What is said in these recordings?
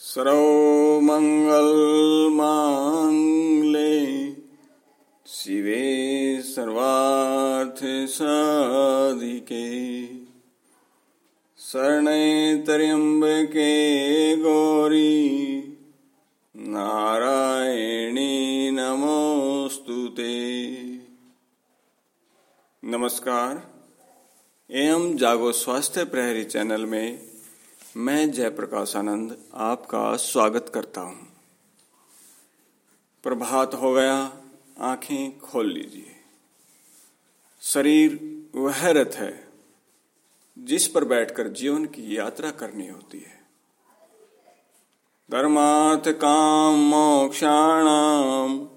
सर्वमङ्गलमाङ्गले शिवे सर्वार्थसाधिके शरणे त्र्यम्बके गौरी नारायणी नमोस्तु ते। नमस्कार। एवं जागो स्वास्थ्य प्रहरी चैनल में मैं जयप्रकाश आनंद आपका स्वागत करता हूँ। प्रभात हो गया, आँखें खोल लीजिए। शरीर वह रथ है, जिस पर बैठकर जीवन की यात्रा करनी होती है। धर्मार्थ काम मोक्षाणाम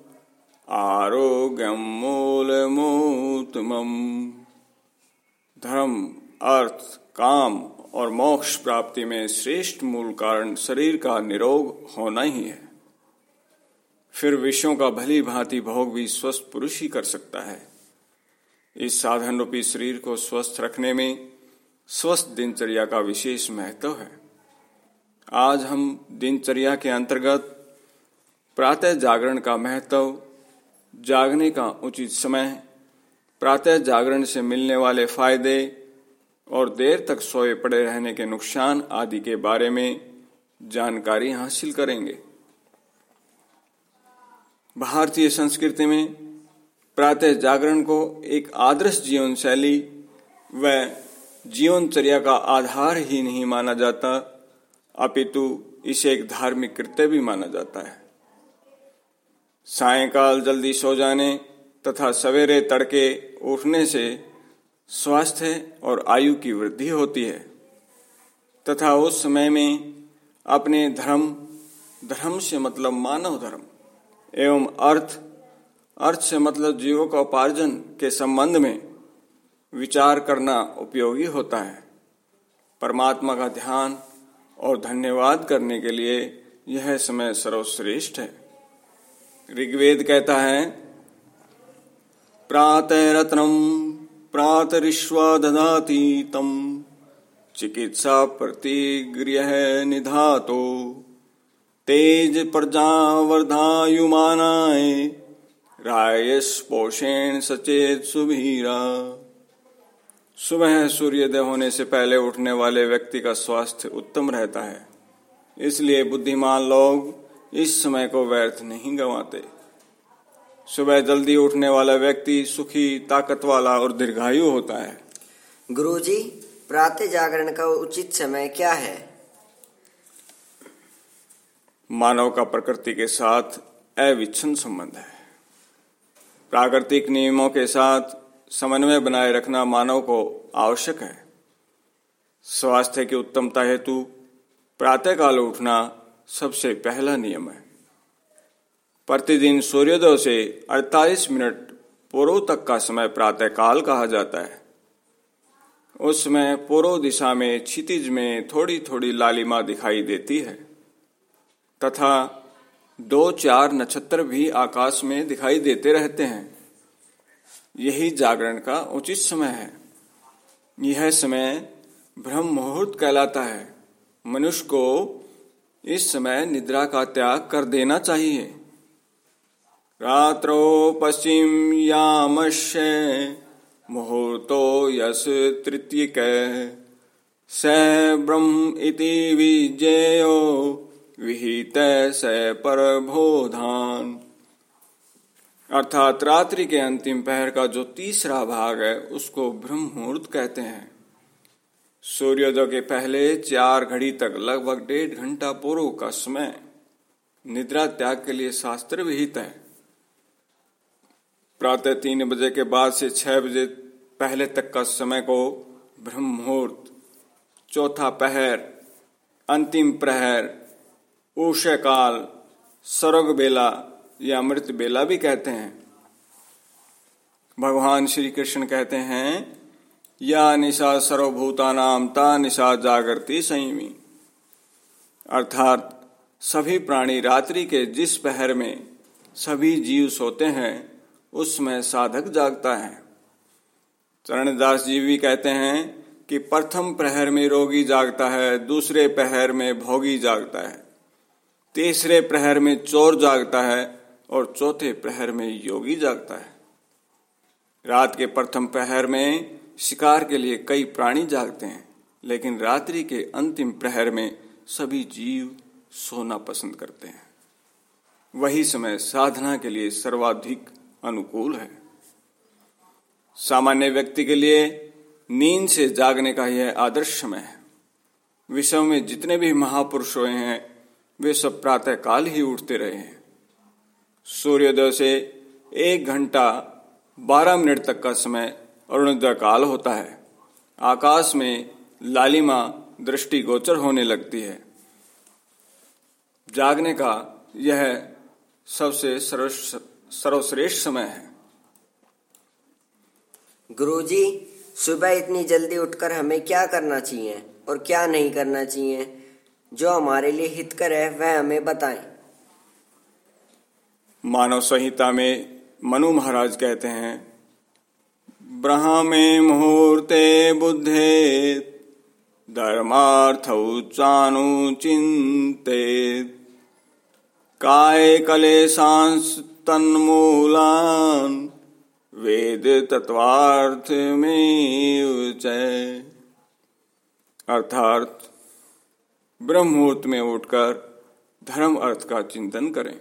आरोग्यम मूल मूतमम धर्म, अर्थ, काम और मोक्ष प्राप्ति में श्रेष्ठ मूल कारण शरीर का निरोग होना ही है। फिर विषयों का भली भांति भोग भी स्वस्थ पुरुष ही कर सकता है। इस साधन रूपी शरीर को स्वस्थ रखने में स्वस्थ दिनचर्या का विशेष महत्व है। आज हम दिनचर्या के अंतर्गत प्रातः जागरण का महत्व, जागने का उचित समय, प्रातः जागरण से मिलने वाले फ़ायदे और देर तक सोए पड़े रहने के नुकसान आदि के बारे में जानकारी हासिल करेंगे। भारतीय संस्कृति में प्रातः जागरण को एक आदर्श जीवन शैली व जीवनचर्या का आधार ही नहीं माना जाता, अपितु इसे एक धार्मिक कृत्य भी माना जाता है। सायकाल जल्दी सो जाने तथा सवेरे तड़के उठने से स्वास्थ्य और आयु की वृद्धि होती है। तथा उस समय में अपने धर्म धर्म से मतलब मानव धर्म एवं अर्थ अर्थ से मतलब जीवों का उपार्जन के संबंध में विचार करना उपयोगी होता है। परमात्मा का ध्यान और धन्यवाद करने के लिए यह समय सर्वश्रेष्ठ है। ऋग्वेद कहता है, प्रातः रत्नम प्रातरिश्वा ददाति तम चिकित्सा प्रतिगृह निधातो। तेज प्रजावर्धायुमानाय रायस पोषेण सचेत सुभीरा। सुबह सूर्योदय होने से पहले उठने वाले व्यक्ति का स्वास्थ्य उत्तम रहता है। इसलिए बुद्धिमान लोग इस समय को व्यर्थ नहीं गंवाते। सुबह जल्दी उठने वाला व्यक्ति सुखी ताकत वाला और दीर्घायु होता है। गुरुजी प्रातः जागरण का उचित समय क्या है? मानव का प्रकृति के साथ अविच्छन संबंध है। प्राकृतिक नियमों के साथ समन्वय बनाए रखना मानव को आवश्यक है। स्वास्थ्य की उत्तमता हेतु प्रातःकाल उठना सबसे पहला नियम है। प्रतिदिन सूर्योदय से 48 मिनट पूर्व तक का समय प्रातःकाल कहा जाता है। उसमें पूर्व दिशा में क्षितिज में थोड़ी थोड़ी लालिमा दिखाई देती है, तथा दो चार नक्षत्र भी आकाश में दिखाई देते रहते हैं। यही जागरण का उचित समय है। यह समय ब्रह्म मुहूर्त कहलाता है। मनुष्य को इस समय निद्रा का त्याग कर देना चाहिए। रात्रो पश्चिम यामश्य मुहूर्तो यस तृतीय स ब्रह्म इति विजयो, विहित स पर बोधान अर्थात रात्रि के अंतिम पहर का जो तीसरा भाग है, उसको ब्रह्म मुहूर्त कहते हैं। सूर्योदय के पहले चार घड़ी तक लगभग डेढ़ घंटा पूर्व का समय निद्रा त्याग के लिए शास्त्र विहित है। प्रातः तीन बजे के बाद से छह बजे पहले तक का समय को ब्रह्म मुहूर्त चौथा पहर, अंतिम प्रहर ऊषय काल सर्ग बेला या अमृत बेला भी कहते हैं। भगवान श्री कृष्ण कहते हैं, या निशा सर्वभूता नाम ता निशा जागृति संयमी। अर्थात, सभी प्राणी रात्रि के जिस पहर में सभी जीव सोते हैं उसमें साधक जागता है। चरणदास जी भी कहते हैं कि प्रथम प्रहर में रोगी जागता है, दूसरे प्रहर में भोगी जागता है, तीसरे प्रहर में चोर जागता है और चौथे प्रहर में योगी जागता है। रात के प्रथम प्रहर में शिकार के लिए कई प्राणी जागते हैं, लेकिन रात्रि के अंतिम प्रहर में सभी जीव सोना पसंद करते हैं। वही समय साधना के लिए सर्वाधिक अनुकूल है। सामान्य व्यक्ति के लिए नींद से जागने का यह आदर्श समय है। विश्व में जितने भी महापुरुष हुए हैं, वे सब प्रातः काल ही उठते रहे हैं। सूर्योदय से एक घंटा बारह मिनट तक का समय अरुणोदय काल होता है। आकाश में लालिमा दृष्टि गोचर होने लगती है। जागने का यह सबसे सर्वश्रेष्ठ समय है। गुरुजी सुबह इतनी जल्दी उठकर हमें क्या करना चाहिए और क्या नहीं करना चाहिए? जो हमारे लिए हितकर है वह हमें बताएँ। मानव संहिता में मनु महाराज कहते हैं ब्रह्मे मुहूर्ते बुद्धे धर्मार्थ चिंते काय कलेशांस तन्मूलान वेद तत्वार्थ में अर्थात ब्रह्म मुहूर्त में उठकर धर्म अर्थ का चिंतन करें।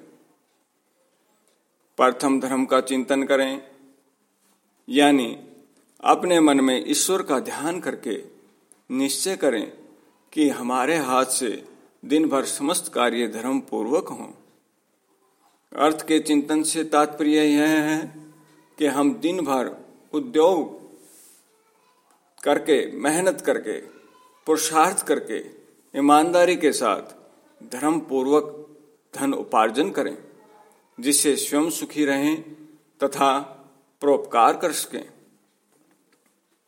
प्रथम धर्म का चिंतन करें। यानी अपने मन में ईश्वर का ध्यान करके निश्चय करें कि हमारे हाथ से दिन भर समस्त कार्य धर्म पूर्वक हों। अर्थ के चिंतन से तात्पर्य यह है कि हम दिन भर उद्योग करके, मेहनत करके, पुरुषार्थ करके, ईमानदारी के साथ धर्म पूर्वक धन उपार्जन करें, जिससे स्वयं सुखी रहें तथा परोपकार कर सकें।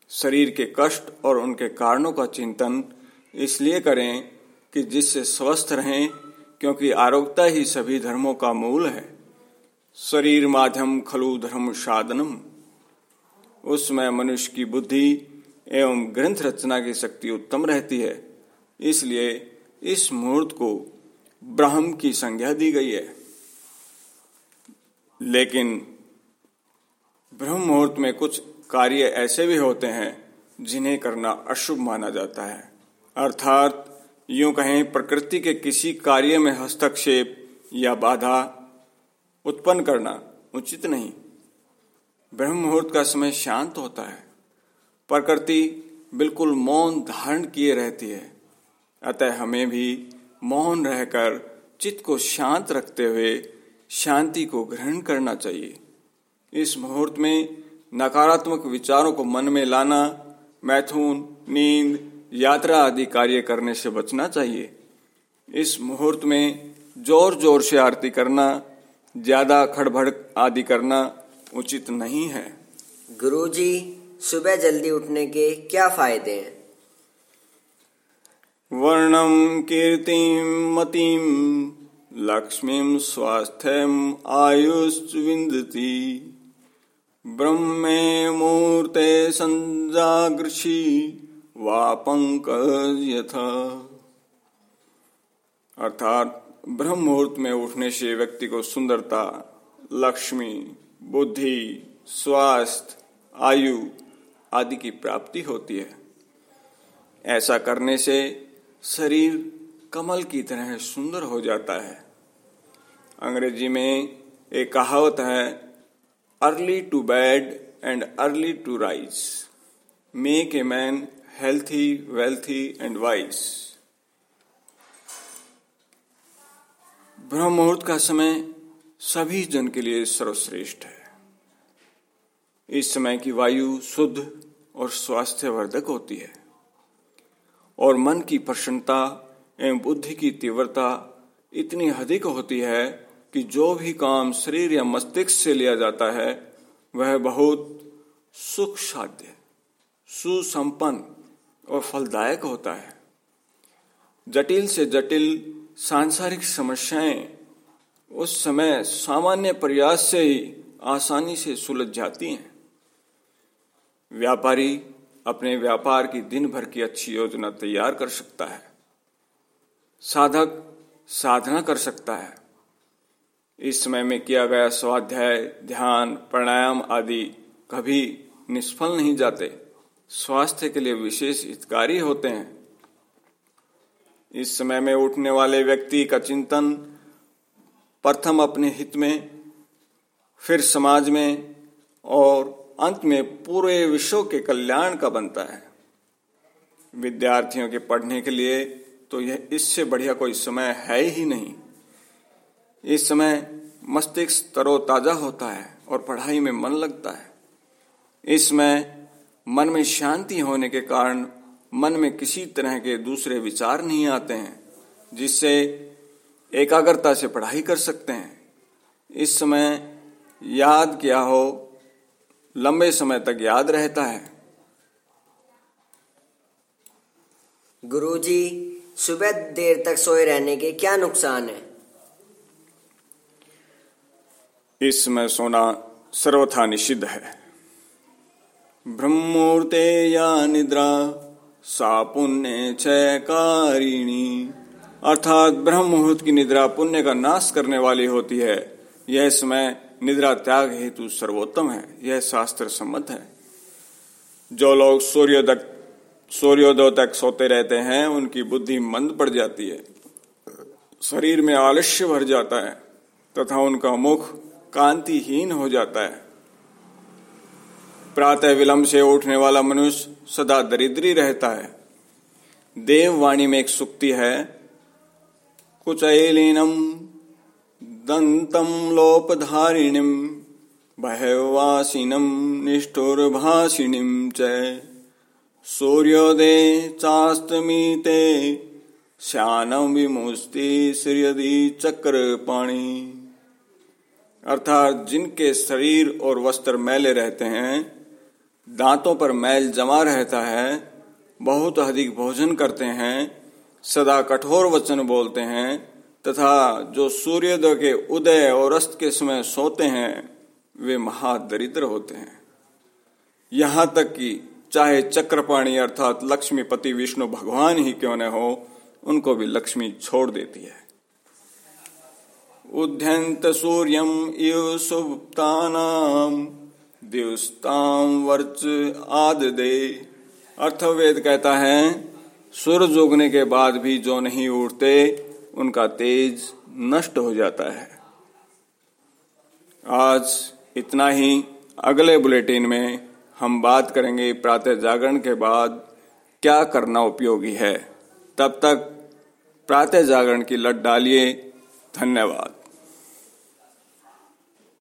शरीर के कष्ट और उनके कारणों का चिंतन इसलिए करें कि जिससे स्वस्थ रहें क्योंकि आरोग्यता ही सभी धर्मों का मूल है। शरीर माध्यम खलु धर्म साधनम। उसमें मनुष्य की बुद्धि एवं ग्रंथ रचना की शक्ति उत्तम रहती है। इसलिए इस मुहूर्त को ब्रह्म की संज्ञा दी गई है। लेकिन ब्रह्म मुहूर्त में कुछ कार्य ऐसे भी होते हैं जिन्हें करना अशुभ माना जाता है। अर्थात यूँ कहें, प्रकृति के किसी कार्य में हस्तक्षेप या बाधा उत्पन्न करना उचित नहीं। ब्रह्म मुहूर्त का समय शांत होता है। प्रकृति बिल्कुल मौन धारण किए रहती है। अतः हमें भी मौन रहकर चित्त को शांत रखते हुए शांति को ग्रहण करना चाहिए। इस मुहूर्त में नकारात्मक विचारों को मन में लाना, मैथुन, नींद यात्रा आदि कार्य करने से बचना चाहिए। इस मुहूर्त में ज़ोर ज़ोर से आरती करना ज़्यादा खड़भड़ आदि करना उचित नहीं है। गुरुजी सुबह जल्दी उठने के क्या फ़ायदे हैं? वर्णम कीर्तिम मतिम लक्ष्मी स्वास्थ्यम आयुष्विंदती ब्रह्मे मूर्ते संजागृषि। वा पंकज यथा अर्थात ब्रह्म मुहूर्त में उठने से व्यक्ति को सुंदरता, लक्ष्मी, बुद्धि, स्वास्थ्य, आयु आदि की प्राप्ति होती है। ऐसा करने से शरीर कमल की तरह सुंदर हो जाता है। अंग्रेज़ी में एक कहावत है, early to bed and early to rise. Make a man healthy wealthy and wise ब्रह्म मुहूर्त का समय सभी जन के लिए सर्वश्रेष्ठ है। इस समय की वायु शुद्ध और स्वास्थ्यवर्धक होती है और मन की प्रसन्नता एवं बुद्धि की तीव्रता इतनी अधिक होती है कि जो भी काम शरीर या मस्तिष्क से लिया जाता है, वह बहुत सुख साध्य, सुसंपन्न और फलदायक होता है। जटिल से जटिल सांसारिक समस्याएँ उस समय सामान्य प्रयास से ही आसानी से सुलझ जाती हैं। व्यापारी अपने व्यापार की दिन भर की अच्छी योजना तैयार कर सकता है। साधक साधना कर सकता है। इस समय में किया गया स्वाध्याय, ध्यान, प्राणायाम आदि कभी निष्फल नहीं जाते। स्वास्थ्य के लिए विशेष हितकारी होते हैं। इस समय में उठने वाले व्यक्ति का चिंतन प्रथम अपने हित में, फिर समाज में और अंत में पूरे विश्व के कल्याण का बनता है। विद्यार्थियों के पढ़ने के लिए तो यह इससे बढ़िया कोई समय है ही नहीं। इस समय मस्तिष्क तरोताजा होता है और पढ़ाई में मन लगता है। इसमें मन में शांति होने के कारण मन में किसी तरह के दूसरे विचार नहीं आते हैं जिससे एकाग्रता से पढ़ाई कर सकते हैं। इस समय याद किया हो लंबे समय तक याद रहता है। गुरुजी सुबह देर तक सोए रहने के क्या नुकसान है? इस समय सोना सर्वथा निषिद्ध है। ब्रह्मूर्ते या निद्रा, सा पुण्य चयकारिणी अर्थात ब्रह्म मुहूर्त की निद्रा पुण्य का नाश करने वाली होती है। यह समय निद्रा त्याग हेतु सर्वोत्तम है। यह शास्त्र सम्मत है। जो लोग सूर्योदय सूर्योदय तक सोते रहते हैं, उनकी बुद्धि मंद पड़ जाती है। शरीर में आलस्य भर जाता है, तथा उनका मुख कांतिहीन हो जाता है। प्रातः विलंब से उठने वाला मनुष्य सदा दरिद्री रहता है। देववाणी में एक सुक्ति है कुचैलिनम दंतम लोपधारिणीम भयवासिनम निष्ठुर्भाषिणीम च। सूर्योदय चास्तमीते, श्यानम विमुस्ति चक्र पाणी अर्थात जिनके शरीर और वस्त्र मैले रहते हैं दांतों पर मैल जमा रहता है, बहुत अधिक भोजन करते हैं, सदा कठोर वचन बोलते हैं, तथा जो सूर्योदय के उदय और अस्त के समय सोते हैं, वे महादरिद्र होते हैं। यहाँ तक कि चाहे चक्रपाणी अर्थात लक्ष्मीपति विष्णु भगवान ही क्यों न हो, उनको भी लक्ष्मी छोड़ देती है। उद्यंत सूर्यम इव सुप्तानाम दिवस्ताम वर्च आद दे। अर्थवेद कहता है, सूरज उगने के बाद भी जो नहीं उठते उनका तेज नष्ट हो जाता है। आज इतना ही। अगले बुलेटिन में हम बात करेंगे प्रातः जागरण के बाद क्या करना उपयोगी है। तब तक प्रातः जागरण की लट डालिए। धन्यवाद।